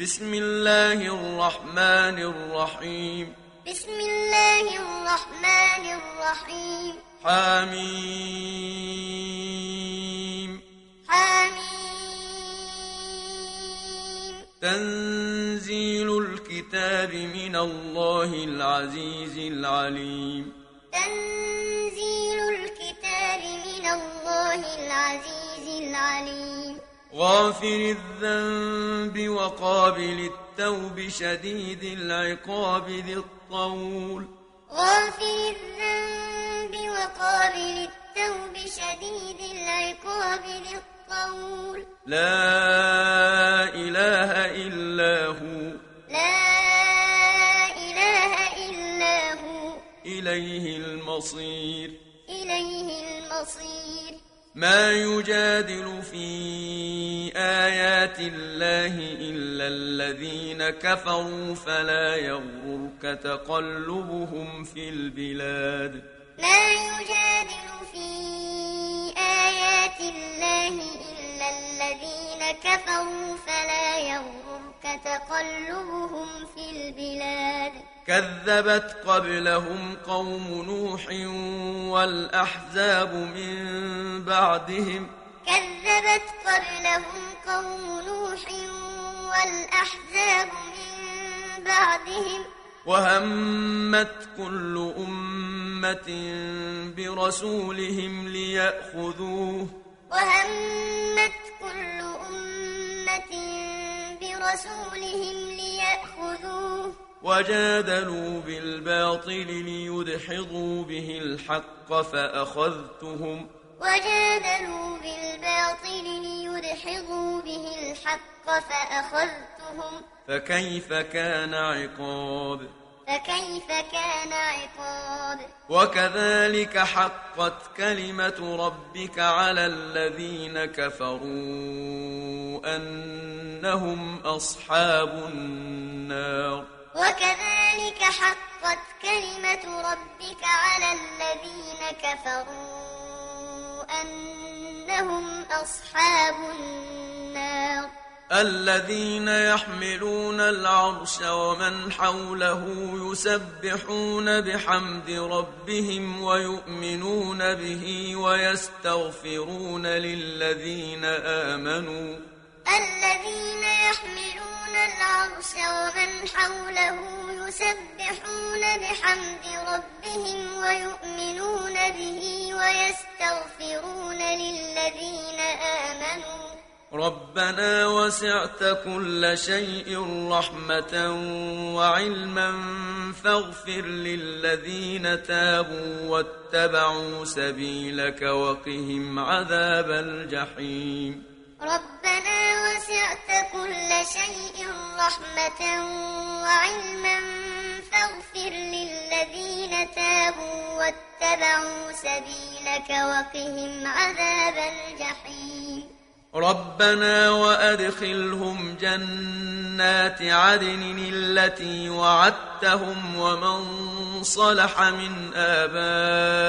بسم الله الرحمن الرحيم. بسم الله الرحمن الرحيم. حميم. حميم. تنزيل الكتاب من الله العزيز العليم. تنزيل الكتاب من الله العزيز العليم. غافر الذنب وقابل التوب شديد العقاب ذي الطول. غافر الذنب وقابل التوب شديد العقاب ذي الطول. لا إله إلا هو. لا إله إلا هو. إليه المصير. إليه المصير. ما يجادل في آيات الله إلا الذين كفروا فلا يغرك تقلبهم في البلاد. ما يجادل في آيات الله إلا الذين كفروا فلا يغرك تقلبهم في البلاد. كذبت قبلهم قوم نوح والأحزاب من بعدهم. كذبت قبلهم قوم نوح والأحزاب من بعدهم. وهمت كل أمة برسولهم ليأخذوه. وهمت برسولهم ليأخذوه. وجادلوا بالباطل ليدحضوا به الحق فأخذتهم. وجادلوا بالباطل ليدحضوا به الحق فأخذتهم. فكيف كان عقاب؟ فكيف كان عقاب؟ وكذلك حقت كلمة ربك على الذين كفروا أنهم أصحاب النار. وكذلك حقت كلمة ربك على الذين كفروا أنهم أصحاب النار. الذين يحملون العرش ومن حوله يسبحون بحمد ربهم ويؤمنون به ويستغفرون للذين آمنوا. الذين يحملون العرش ومن حوله يسبحون بحمد ربهم ويؤمنون به ويستغفرون للذين آمنوا. ربنا وسعت كل شيء رحمة وعلما فاغفر للذين تابوا واتبعوا سبيلك وقهم عذاب الجحيم. ربنا وسعت كل شيء رحمة وعلما فاغفر للذين تابوا واتبعوا سبيلك وقهم عذاب الجحيم. ربنا وأدخلهم جنات عدن التي وعدتهم ومن صلح من آبائهم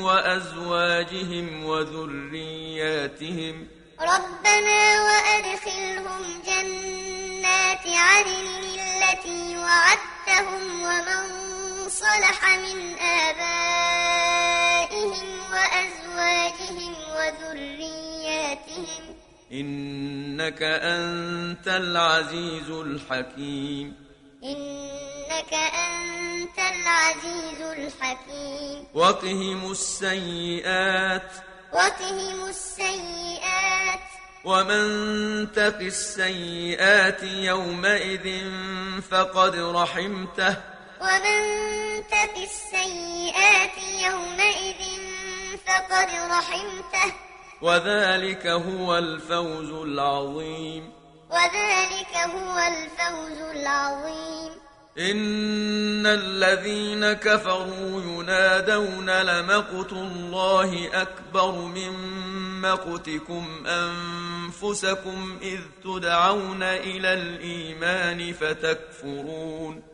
وأزواجهم وذرياتهم ربنا وأدخلهم جنات عدن التي وعدتهم ومن صلح من آبائهم وأزواجهم وذرياتهم إنك أنت العزيز الحكيم. إنك أنت العزيز الحكيم. وقهم السيئات. وقهم السيئات. ومن تق السيئات يومئذ فقد رحمته. ومن تق السيئات يومئذ فقد رحمته. وذلك هو الفوز العظيم. وذلك هو الفوز العظيم. إن الذين كفروا ينادون لمقت الله أكبر من مقتكم أنفسكم إذ تدعون إلى الإيمان فتكفرون.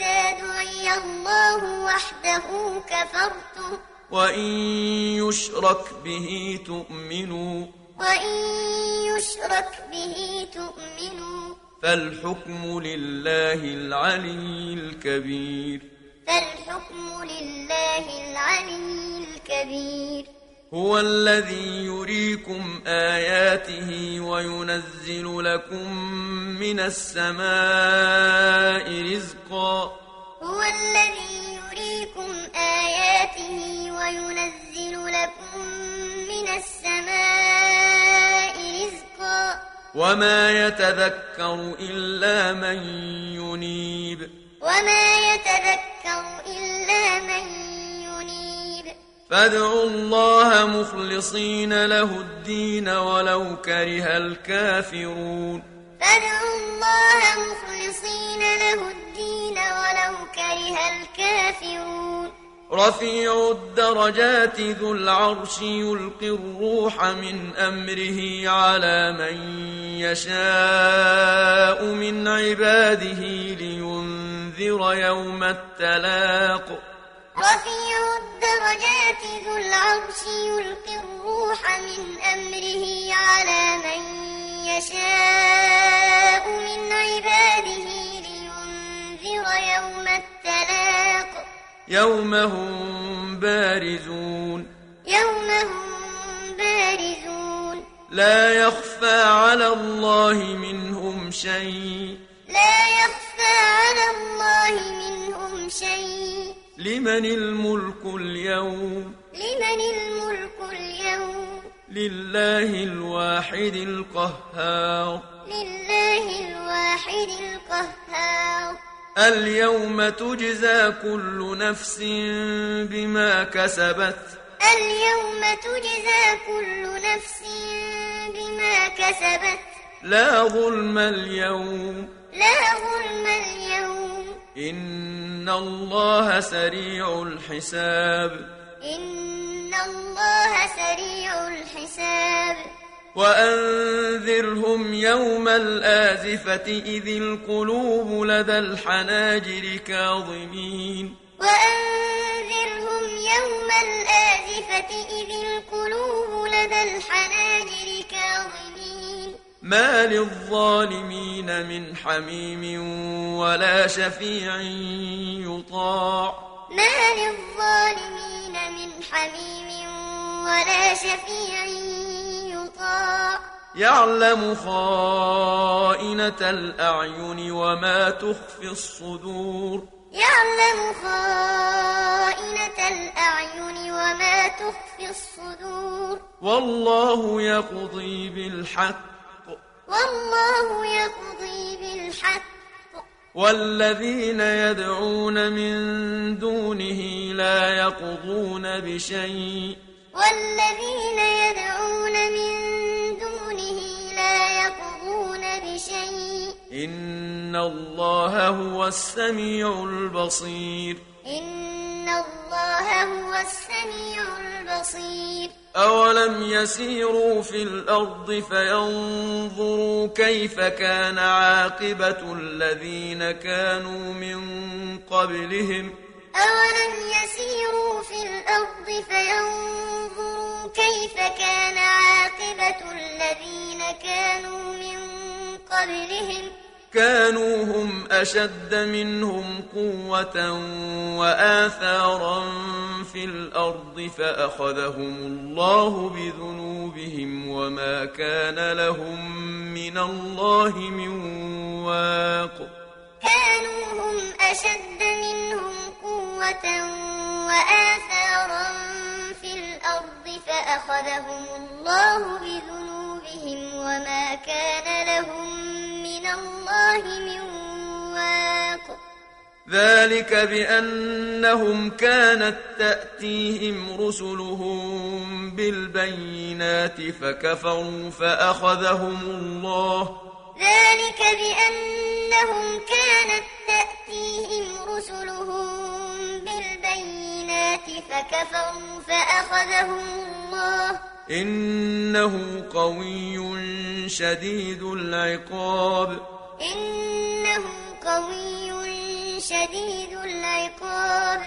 إذا دعي الله وحده كفرتم وإن يشرك به تؤمنوا. وإن يشرك به تؤمنوا. فالحكم لله العلي الكبير. فالحكم لله العلي الكبير. هو الذي يريكم آياته وينزل لكم من السماء رزقا. هو الذي يريكم آياته وينزل لكم من السماء رزقا. وما يتذكر إلا من ينيب. وما يتذكر إلا من ينيب فادعوا الله مخلصين له الدين ولو كره الكافرون. فادعوا الله مخلصين له الدين ولو كره الكافرون. رفيع الدرجات ذو العرش يلقي الروح من أمره على من يشاء من عباده لينذر يوم التلاق. رفيع الدرجات ذو العرش يلقي الروح من أمره على من يشاء من عباده لينذر يوم التلاق. يوم هم بارزون. يوم هم بارزون. لا يخفى على الله منهم شيء. لا يخفى على الله منهم شيء. لمن الملك اليوم؟ لمن الملك اليوم؟ لله الواحد القهار. لله الواحد القهار. اليوم تجزى كل نفس بما كسبت. اليوم تجزى كل نفس بما كسبت. لا ظلم اليوم. لا ظلم اليوم. إن الله سريع الحساب. إن الله سريع الحساب. وأنذرهم يوم الآزفة إذ القلوب لدى الحناجر كاظمين. وأنذرهم يوم الآزفة إذ القلوب لدى الحناجر ما للظالمين من حميم ولا شفيع يطاع ما للظالمين من حميم ولا شفيع يطاع يعلم خائنة الأعين وما تخفي الصدور يعلم خائنة الأعين وما تخفي الصدور والله يقضي بالحق والله يقضي بالحق. والذين يدعون من دونه لا يقضون بشيء. والذين يدعون من دونه لا يقضون بشيء. إن الله هو السميع البصير. إن الله هو السميع البصير. أولم يسيروا في الأرض فينظروا كيف كان عاقبة الذين كانوا من قبلهم أولم يسيروا في الأرض فينظروا كيف كان عاقبة الذين كانوا من قبلهم كانوا هم أشد منهم قوة وآثارا في الأرض فأخذهم الله بذنوبهم وما كان لهم من الله من واق. كانوا هم أشد منهم قوة وآثارا في الأرض فأخذهم الله بذنوبهم وما كان لهم من الله من واق. ذلك بأنهم كانت تأتيهم رسلهم بالبينات فكفروا فأخذهم الله. ذلك بأنهم كانت تأتيهم رسلهم بالبينات فكفروا فأخذهم الله. إنه قوي شديد العقاب. إنه قوي شديد العقاب.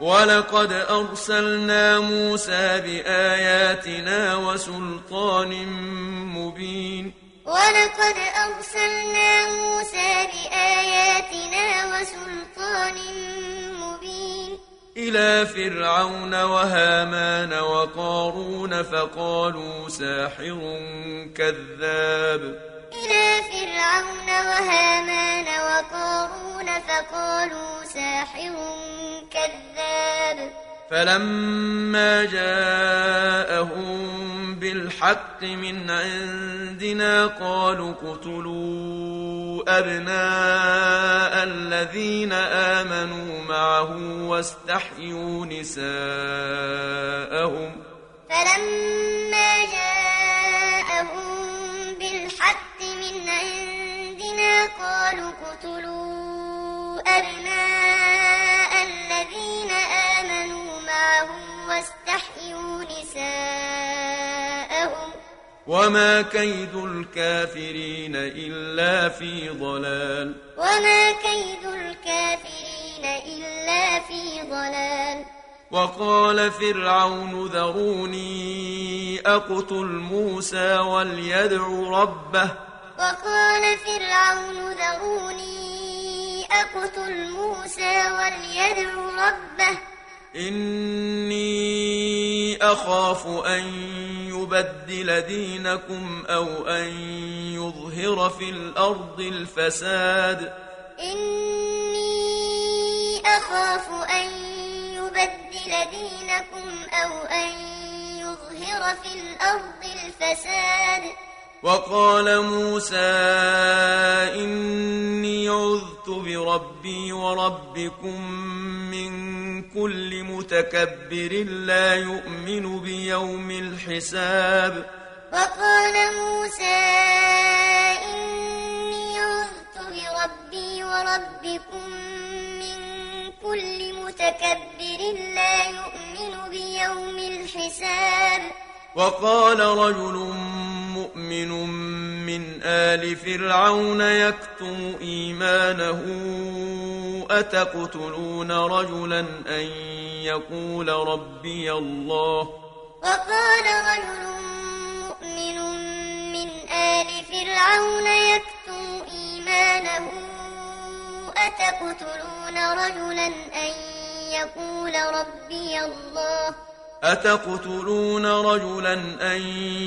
ولقد أرسلنا موسى بآياتنا وسلطان مبين. ولقد أرسلنا موسى بآياتنا وسلطان مبين. إلى فرعون وهامان وقارون فقالوا ساحر كذاب. إلى فرعون وهامان وقارون فقالوا ساحر كذاب. فلما جاءهم بالحق من عندنا قالوا اقتلوا أبناء الذين آمنوا معه واستحيوا نساءهم فلما جاءهم بالحق من عندنا قالوا اقتلوا وما كيد الكافرين إلا في ضلال. وما كيد الكافرين إلا في ضلال. وقال فرعون ذروني أقتل موسى وليدع ربه. وقال فرعون ذروني أقتل موسى وليدع ربه. إني أخاف أن يبدل دينكم أو أن يظهر في الأرض الفساد. إني أخاف أن يبدل دينكم أو أن يظهر في الأرض الفساد. وقال موسى إني عذت بربي وربكم من كل متكبر لا يؤمن بيوم الحساب. وقال موسى إني عذت بربي وربكم من كل متكبر لا يؤمن بيوم الحساب. وقال رجل مؤمن من آل فرعون يكتم إيمانه أتقتلون رجلا أن يقول ربي الله؟ وقال رجل مؤمن من آل فرعون يكتم إيمانه أتقتلون رجلا أن يقول ربي الله؟ أتقتلون رجلا أن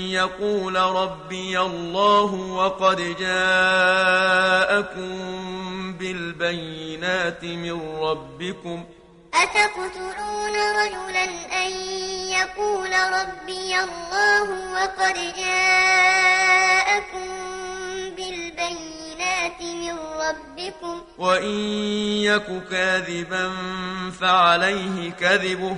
يقول ربي الله وقد جاءكم بالبينات من ربكم؟ أتقتلون رجلا أن يقول ربي الله وقد جاءكم بالبينات من ربكم؟ وإن يك كاذبا فعليه كذبه.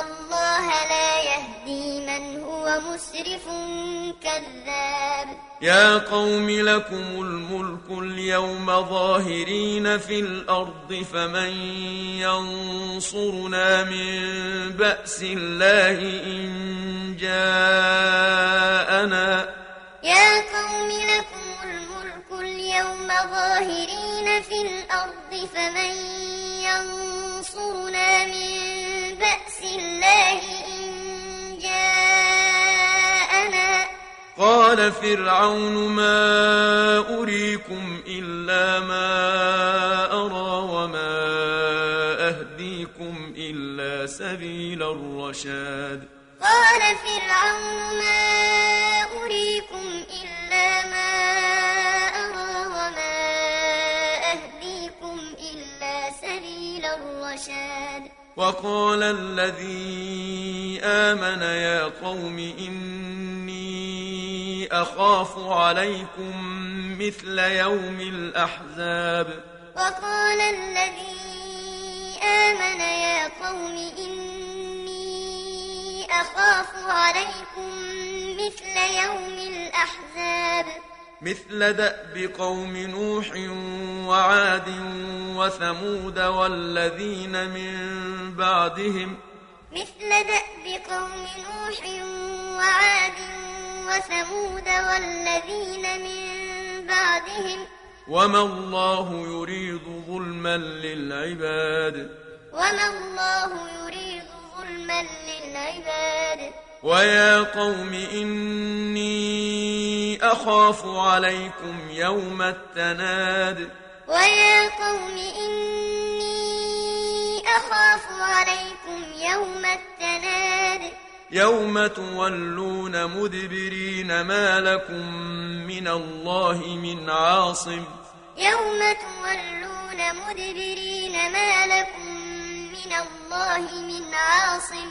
الله لا يهدي من هو مسرف كذاب. يا قوم لكم الملك اليوم ظاهرين في الأرض فمن ينصرنا من بأس الله إن جاءنا يا قوم لكم الملك اليوم ظاهرين في الأرض فمن ينصرنا من بأس الله إن جاءنا. قال فرعون ما أريكم إلا ما أرى وما أهديكم إلا سبيل الرشاد. قال فرعون ما وقال الذي آمن يا قوم إني أخاف عليكم مثل يوم الأحزاب. وقال الذي آمن يا قوم إني أخاف عليكم مثل يوم الأحزاب. مثل دأب قوم نوح وعاد وثمود والذين من بعدهم مثل دأب قوم نوح وعاد وثمود والذين من بعدهم وما الله يريد ظلما للعباد وما الله يريد ظلما للعباد ويا قوم إني أخاف عليكم يوم التناد. ويا قوم إني أخاف عليكم يوم التناد. يوم تولون مدبرين ما لكم من الله من عاصم. يوم تولون مدبرين ما لكم من الله من عاصم.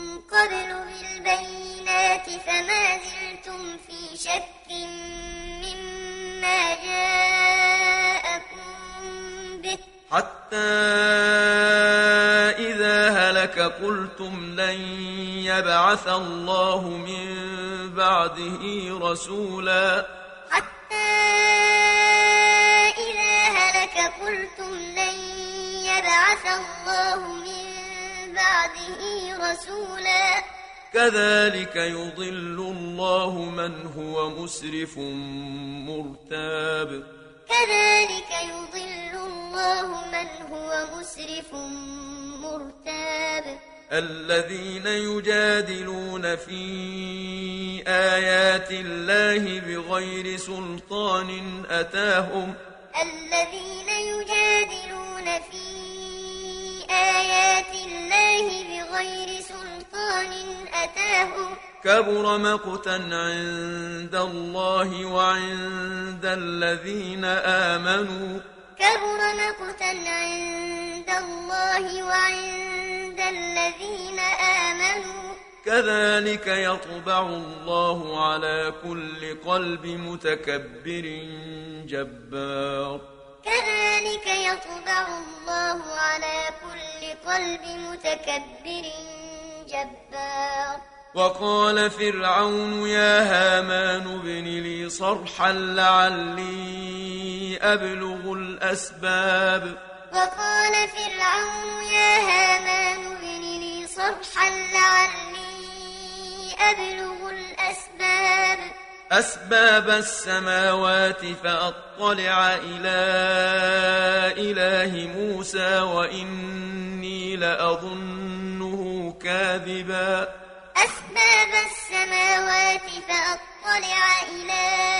قبل بالبينات فما زلتم في شك مما جاءكم به. حتى إذا هلك قلتم لن يبعث الله من بعده رسولا. حتى إذا هلك قلتم لن يبعث الله من بعده رسولا. كذلك يضل الله من هو مسرف مرتاب. كذلك يضل الله من هو مسرف مرتاب. الذين يجادلون في آيات الله بغير سلطان أتاهم. الذين بغير سلطان أتاهم كبر مقتا عند الله وعند الذين آمنوا. كبر مقتا عند الله وعند الذين آمنوا. كذلك يطبع الله على كل قلب متكبر جبار. كذلك يطبع الله على كل قلب متكبر جبار. وقال فرعون يا هامان ابن لي صرحا لعلي أبلغ الأسباب. وقال فرعون يا هامان ابن لي صرحا لعلي أبلغ الأسباب. أسباب السماوات فأطلع إلى إله موسى وإني لأظنه كاذبا. أسباب السماوات فأطلع إلى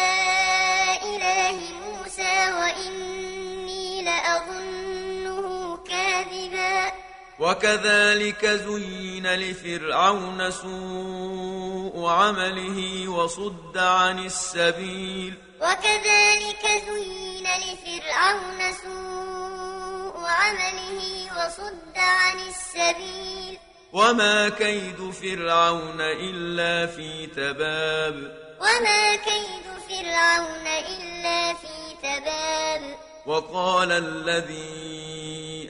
وكذلك زين لفرعون سوء عمله وصد عن السبيل. وكذلك زين لفرعون سوء عمله وصد عن السبيل. وما كيد فرعون إلا في تباب. وما كيد فرعون إلا في تباب. وقال الذي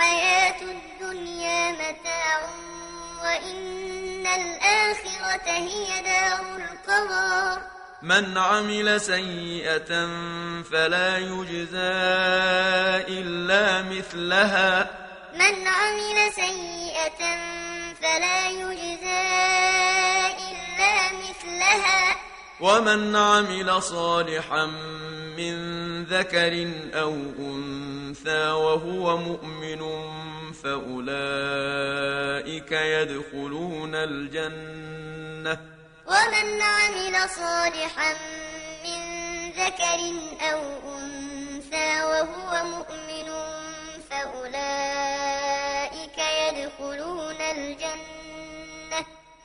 الحياة الدنيا متاع وإن الآخرة هي دار القرار. من عمل سيئة فلا يجزى إلا مثلها. من عمل سيئة فلا يجزى إلا مثلها. ومن عمل صالحا من ذكر أو أنثى وهو مؤمن فأولئك يدخلون الجنة. ومن عمل صالحا من ذكر أو أنثى وهو مؤمن فأولئك يدخلون الجنة.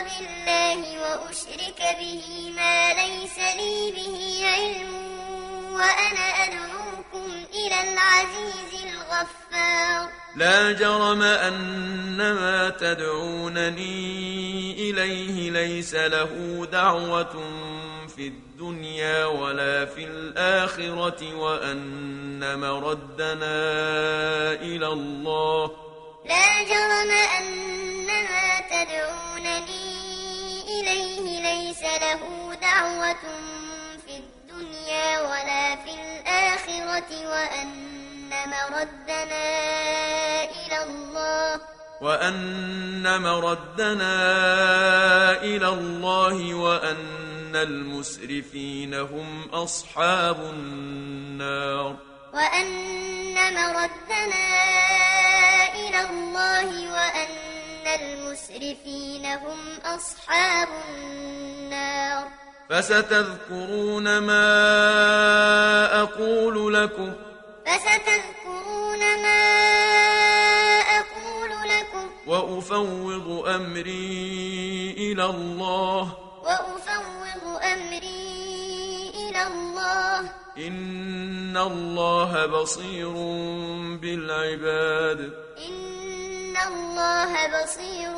بالله وأشرك به ما ليس لي به علم وأنا أدعوكم إلى العزيز الغفار. لا جرم أن ما تدعونني إليه ليس له دعوة في الدنيا ولا في الآخرة وأن مردنا إلى الله. لا جرم أن ما تدعونني إليه ليس له دعوة في الدنيا ولا في الآخرة وأن مردنا إلى الله. وأن مردنا إلى الله وأن المسرفين هم أصحاب النار. وأن مردنا إلى الله وأن المسرفين هم أصحاب النار فستذكرون ما أقول لكم. فستذكرون ما أقول لكم. وأفوض أمري إلى الله. وأفوض أمري إلى الله. إن الله بصير بالعباد. إن الله بصير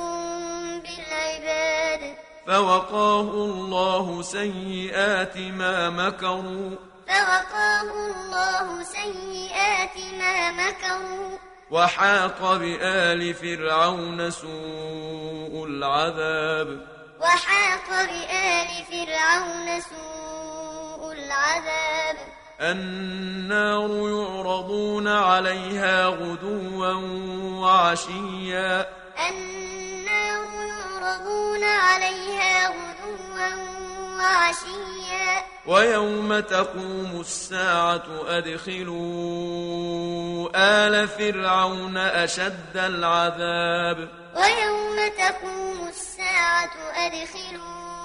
بالعباد. فوقاه الله سيئات ما مكروا. فوقاه الله سيئات ما مكروا. وحاق بآل فرعون سوء العذاب. وحاق بآل فرعون سوء العذاب. النار يعرضون عليها غدوا وعشيا. النار يعرضون عليها غدوا وعشيا. ويوم تقوم الساعة أدخلوا آل فرعون أشد العذاب. ويوم تقوم الساعة أدخلوا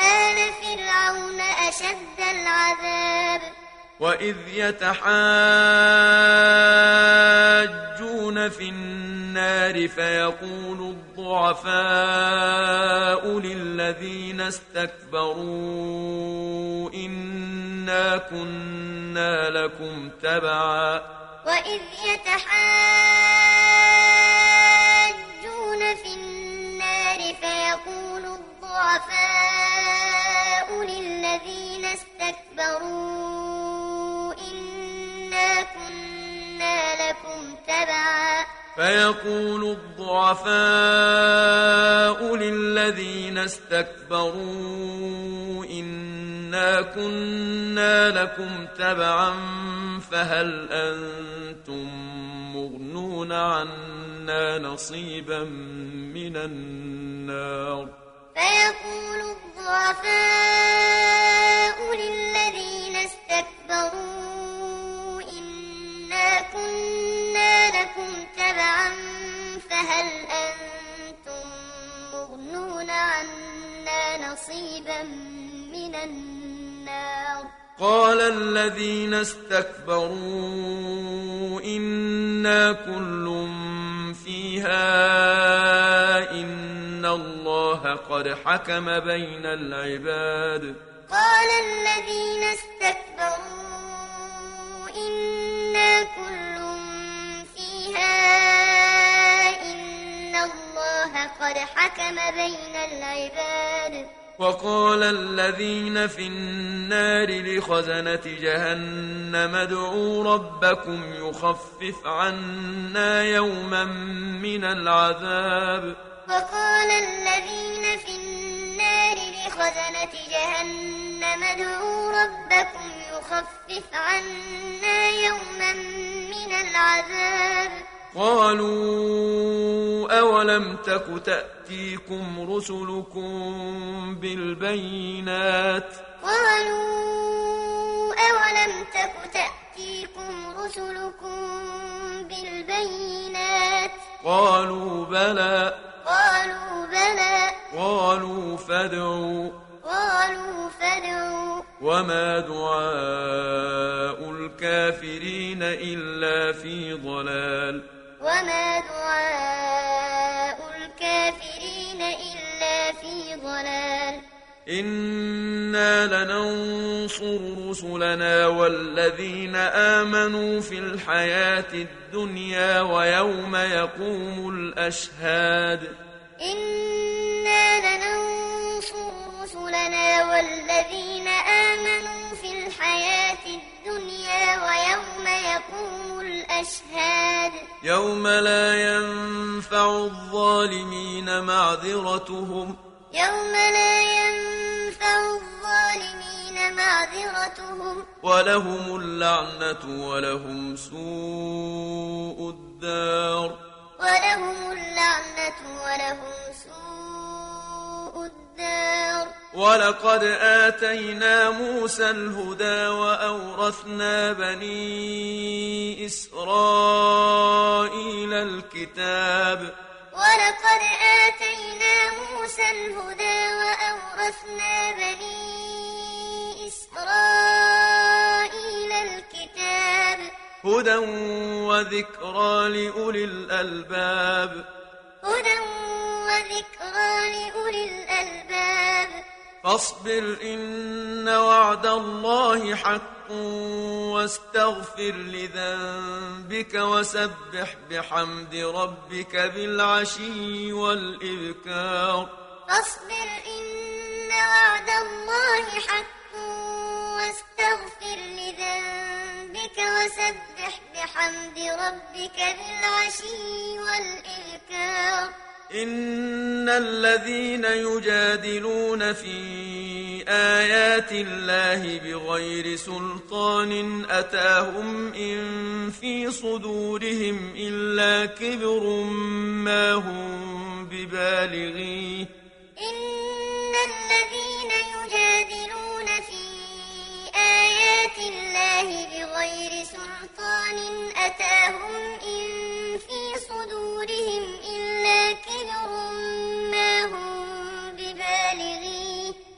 آل فرعون أشد العذاب. وإذ يتحاجون في النار فيقول الضعفاء للذين استكبروا إنا كنا لكم تبعا. وإذ يتحاجون الضعفاء للذين استكبروا إنا كنا لكم تبعا فهل أنتم مغنون عنا نصيبا من النار؟ فيقول الضعفاء قال الذين استكبروا إنا كل فيها إن الله قد حكم بين العباد. قال الذين استكبروا إنا كل فيها إن الله قد حكم بين العباد. وقال الذين في النار لخزنة جهنم ادعوا ربكم يخفف عنا يوما من العذاب. وقال الذين في النار لخزنة جهنم ادعوا ربكم يخفف عنا يوما من العذاب. قالوا أولم تك تأتيكم رسلكم بالبينات. قالوا أولم تك تأتيكم رسلكم بالبينات؟ قالوا بلى. قالوا بلى. قالوا فادعوا. قالوا فادعوا. وما دعاء الكافرين إلا في ضلال. وما دعاء في ضلال. إنا لننصر رسلنا والذين آمنوا في الحياة الدنيا ويوم يقوم الأشهاد. إنا لننصر رسلنا والذين آمنوا في الحياة الدنيا ويوم يقوم الأشهاد. يوم لا ينفع الظالمين معذرتهم يوم لا ينفع الظالمين معذرتهم. ولهم اللعنة ولهم سوء الدار. ولهم اللعنة ولهم سوء الدار. ولقد آتينا موسى الهدى وأورثنا بني إسرائيل الكتاب. ولقد آتينا موسى الهدى وأورثنا بني إسرائيل الكتاب. هدى وذكرى لأولي الألباب. هدى وذكرى لأولي الألباب. فاصبر إن وعد الله حق واستغفر لذنبك وسبح بحمد ربك بالعشي والإبكار. فاصبر إن وعد الله حق واستغفر لذنبك وسبح بحمد ربك بالعشي والإبكار. إن الذين يجادلون في آيات الله بغير سلطان أتاهم إن في صدورهم إلا كبر ما هم ببالغيه إن الذين يجادلون في آيات الله بغير سلطان أتاهم إن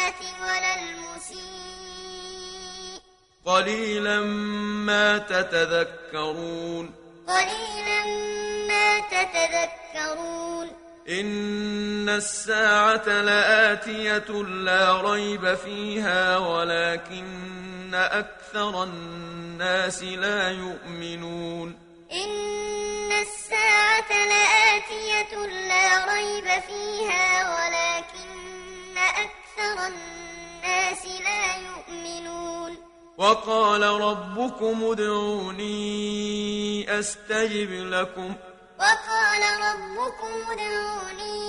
الصالحات ولا المسيء. قليلا ما تتذكرون. قليلا ما تتذكرون. إن الساعة لآتية لا ريب فيها ولكن أكثر الناس لا يؤمنون. إن الساعة لآتية لا ريب فيها ولكن أكثر الناس لا يؤمنون. وقال ربكم ادعوني أستجب لكم. وقال ربكم ادعوني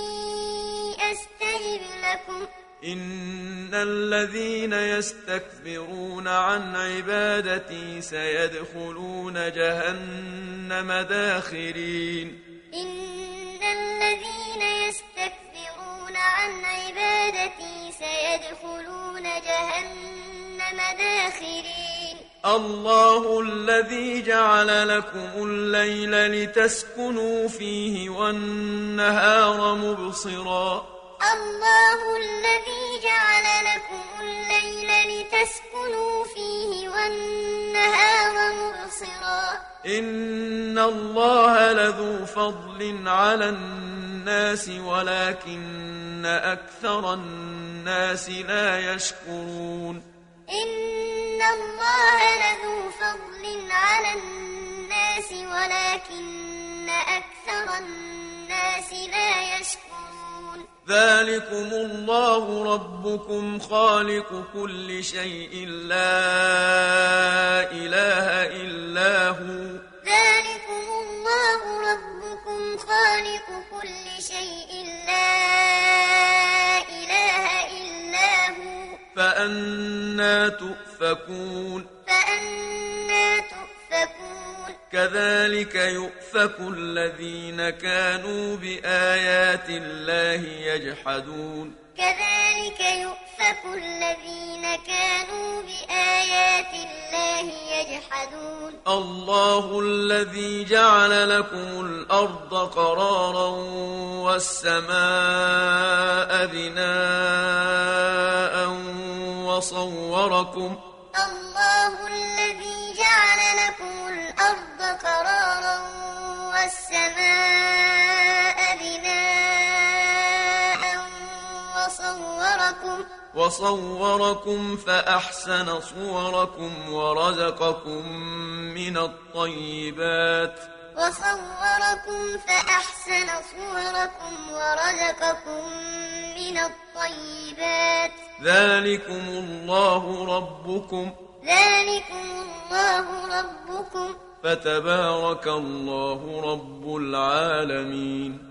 أستجب لكم. إن الذين يستكبرون عن عبادتي سيدخلون جهنم داخرين. إن الذين يستكبرون عن عبادتي سيدخلون جهنم داخرين. الله الذي جعل لكم الليل لتسكنوا فيه والنهار مبصرا. الله الذي جعل لكم الليل لتسكنوا فيه والنهار مبصرا. إن الله لذو فضل على الناس ولكن أكثر الناس لا يشكرون. إن الله لذو فضل على الناس ولكن أكثر الناس لا يشكرون. ذلكم الله ربكم خالق كل شيء لا إله إلا هو. ذلكم الله ربكم خالق كل شيء لا إله إلا هو. فأنا تؤفكون. فأنا تؤفكون. كذلك يؤفك الذين كانوا بآيات الله يجحدون. كذلك يؤفك الذين كانوا بآيات الله يجحدون. الله الذي جعل لكم الأرض قرارا والسماء بناء وصوركم الله الذي جعل لكم الأرض قرارا والسماء بناء وصوركم. وصوركم فأحسن صوركم ورزقكم من الطيبات. وصوركم فأحسن صوركم ورزقكم من الطيبات. ذلكم الله ربكم. ذلكم الله ربكم. فتبارك الله رب العالمين.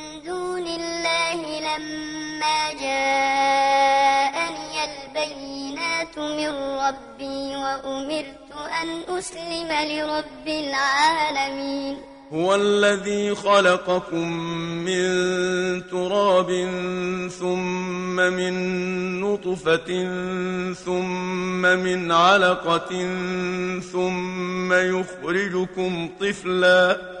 دون الله لما جاءني البينات من ربي وأمرت أن أسلم لرب العالمين. هو الذي خلقكم من تراب ثم من نطفة ثم من علقة ثم يخرجكم طفلا.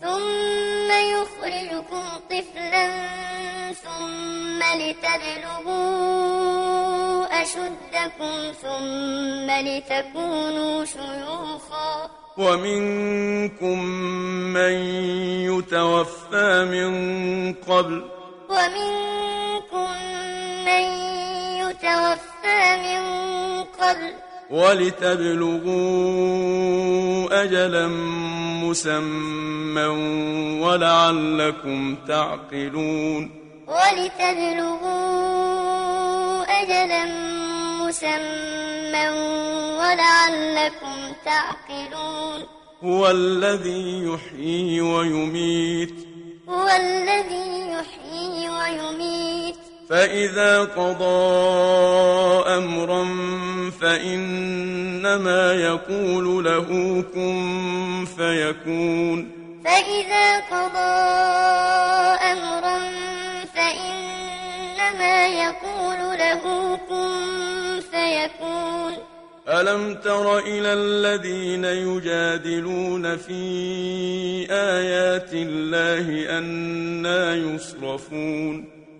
ثم يخرجكم طفلا ثم لتبلغوا أشدكم ثم لتكونوا شيوخا. ومنكم من يتوفى من قبل. ومنكم من يتوفى من قبل. ولتبلغوا أجلا مسمى ولعلكم تعقلون ولتبلغوا أجلا مسمى ولعلكم تعقلون هو الذي يحيي ويميت هو الذي يحيي ويميت فإذا قضى أمرا فإنما يقول له كن فيكون. فإذا قضى أمرا فإنما يقول له كن فيكون. ألم تر إلى الذين يجادلون في آيات الله أنا يصرفون؟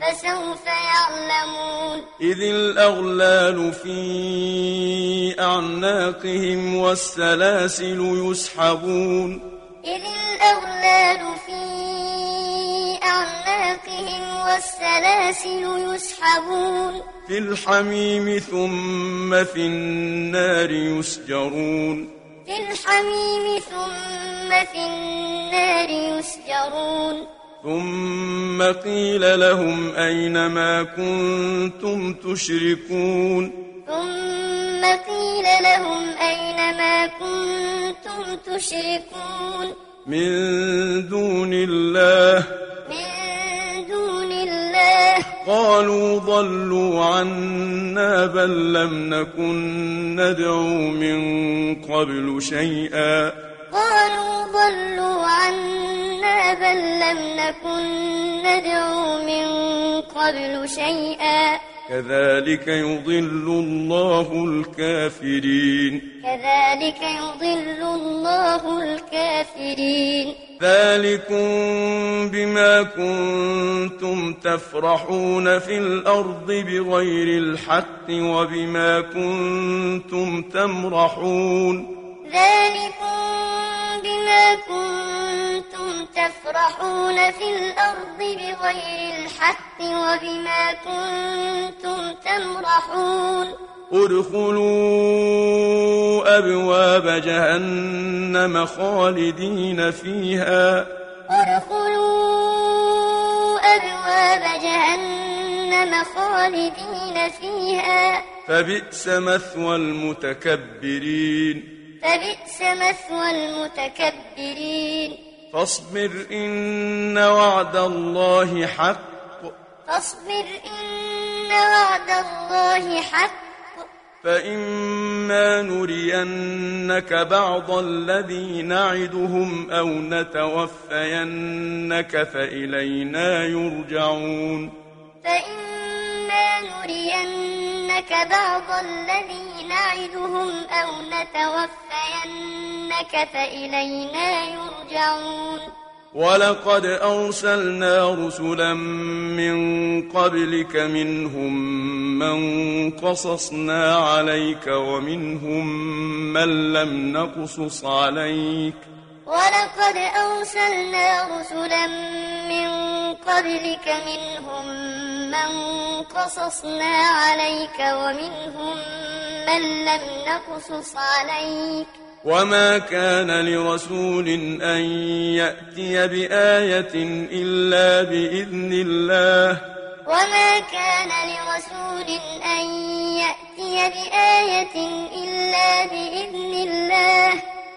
فسوف يعلمون. إذ الأغلال في أعناقهم والسلاسل يسحبون. إذ الأغلال في أعناقهم والسلاسل يسحبون. في الحميم ثم في النار يسجرون. في الحميم ثم في النار يسجرون. ثم قيل لهم أين ما كنتم تشركون؟ ثم قيل لهم أين ما كنتم تشركون؟ من دون الله. من دون الله. قالوا ضلوا عنا بل لم نكن ندعو من قبل شيئا. قالوا ضلوا عنا بل لم نكن ندعو من قبل شيئا. كذلك يضل الله الكافرين. كذلك يضل الله الكافرين. ذلكم بما كنتم تفرحون في الأرض بغير الحق وبما كنتم تمرحون. ذلكم بما كنتم تفرحون في الأرض بغير الحق وبما كنتم تمرحون. ادخلوا أبواب جهنم خالدين فيها. ادخلوا أبواب جهنم خالدين فيها. فبئس مثوى المتكبرين. فبئس مثوى المتكبرين. فاصبر إن وعد الله حق. فاصبر إن وعد الله حق. فإما نرينك بعض الذي نعدهم أو نتوفينك فإلينا يرجعون. فإما نرينك بعض الذي نعدهم أو نتوفينك فإلينا يرجعون. ولقد أرسلنا رسلا من قبلك منهم من قصصنا عليك ومنهم من لم نقصص عليك. ولقد أرسلنا رسلا من قبلك منهم من قصصنا عليك ومنهم من لم نقصص عليك. وما كان لرسول أن يأتي بآية إلا بإذن الله. وما كان لرسول أن يأتي بآية إلا بإذن الله.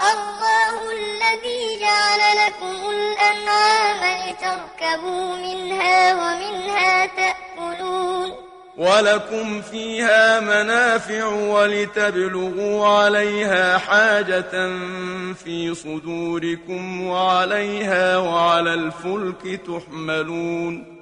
الله الذي جعل لكم الأنعام لتركبوا منها ومنها تأكلون. ولكم فيها منافع ولتبلغوا عليها حاجة في صدوركم وعليها وعلى الفلك تحملون.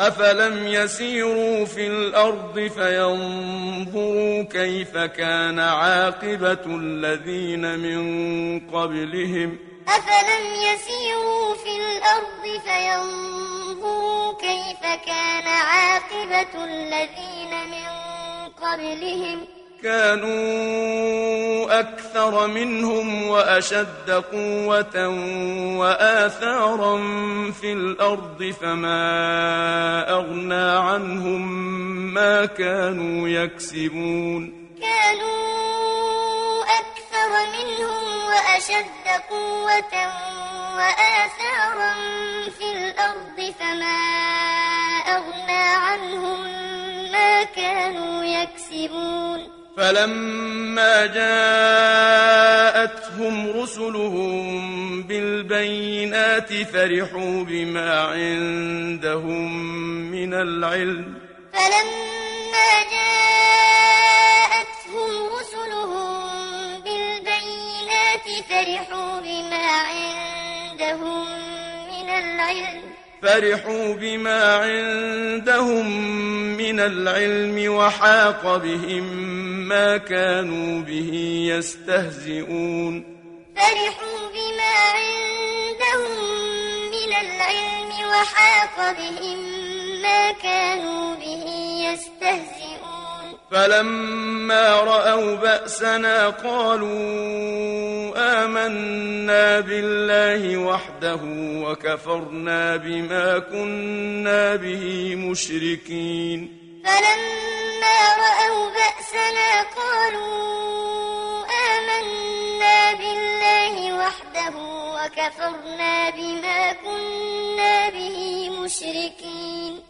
أفلم يسيروا في الأرض فينظروا كيف كان عاقبة الذين من قبلهم أفلم يسيروا في الأرض فينظروا كيف كان عاقبة الذين من قبلهم كانوا أكثر منهم وأشد قوة وآثارا في الأرض فما أغنى عنهم ما كانوا يكسبون. كانوا أكثر منهم وأشد قوة وآثارا في الأرض فما أغنى عنهم ما كانوا يكسبون. فلما جاءتهم رسلهم بالبينات فرحوا بما عندهم من العلم. فلما جاءتهم رسلهم بالبينات فرحوا بما عندهم من العلم. فرحوا بما عندهم من العلم وحاق بهم ما كانوا به يستهزئون. فرحوا بما عندهم من العلم وحاق بهم ما كانوا به يستهزئون. فلما رأوا بأسنا قالوا آمنا بالله وحده وكفرنا بما كنا به مشركين. فلما رأوا بأسنا قالوا آمنا بالله وحده وكفرنا بما كنا به مشركين.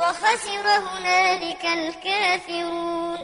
وخسر هنالك الكافرون.